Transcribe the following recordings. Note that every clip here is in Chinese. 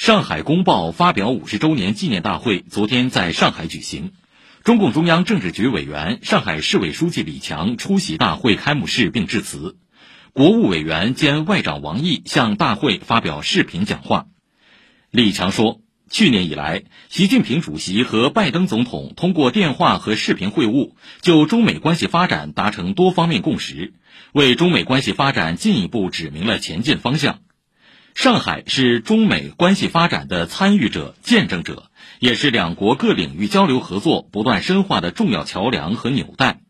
上海公报发表五十周年纪念大会昨天在上海举行，中共中央政治局委员、上海市委书记李强出席大会开幕式并致辞，国务委员兼外长王毅向大会发表视频讲话。李强说，去年以来，习近平主席和拜登总统通过电话和视频会晤，就中美关系发展达成多方面共识，为中美关系发展进一步指明了前进方向。上海是中美关系发展的参与者、见证者，也是两国各领域交流合作不断深化的重要桥梁和纽带。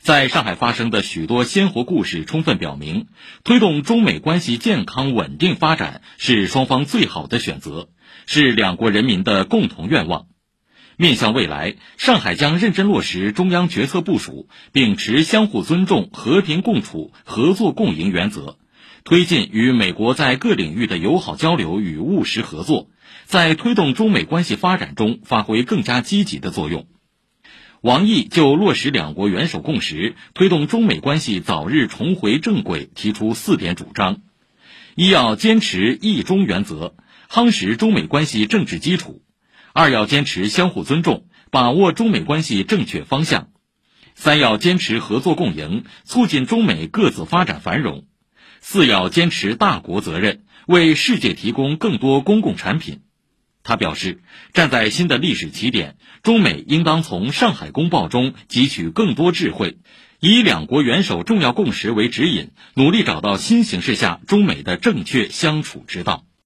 在上海发生的许多鲜活故事，充分表明，推动中美关系健康稳定发展是双方最好的选择，是两国人民的共同愿望。面向未来，上海将认真落实中央决策部署，秉持相互尊重、和平共处、合作共赢原则。推进与美国在各领域的友好交流与务实合作，在推动中美关系发展中发挥更加积极的作用。王毅就落实两国元首共识，推动中美关系早日重回正轨提出四点主张：一要坚持一中原则，夯实中美关系政治基础；二要坚持相互尊重，把握中美关系正确方向；三要坚持合作共赢，促进中美各自发展繁荣。四要坚持大国责任，为世界提供更多公共产品。他表示，站在新的历史起点，中美应当从上海公报中汲取更多智慧，以两国元首重要共识为指引，努力找到新形势下中美的正确相处之道。